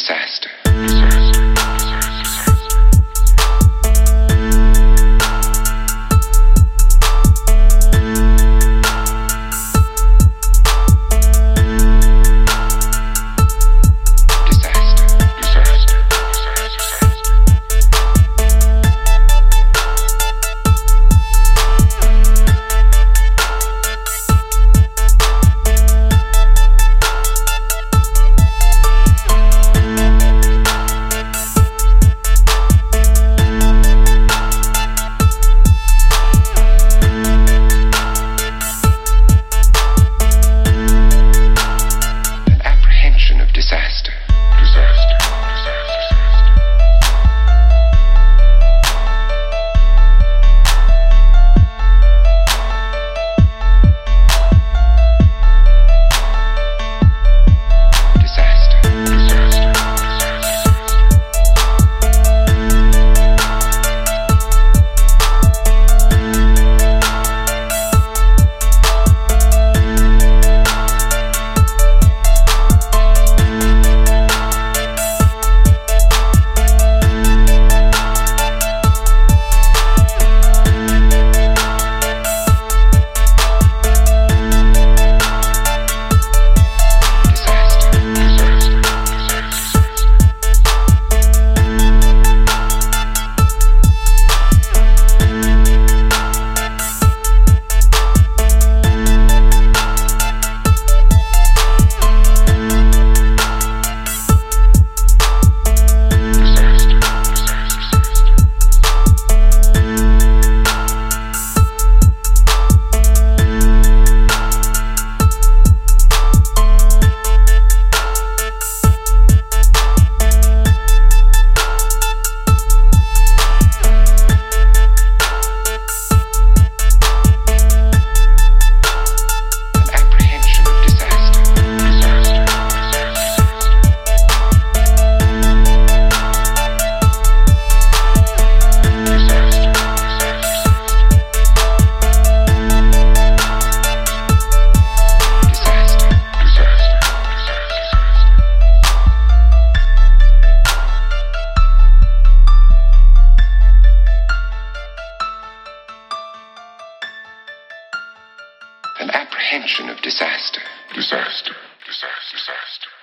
disaster. apprehension of disaster. Disaster, disaster, disaster.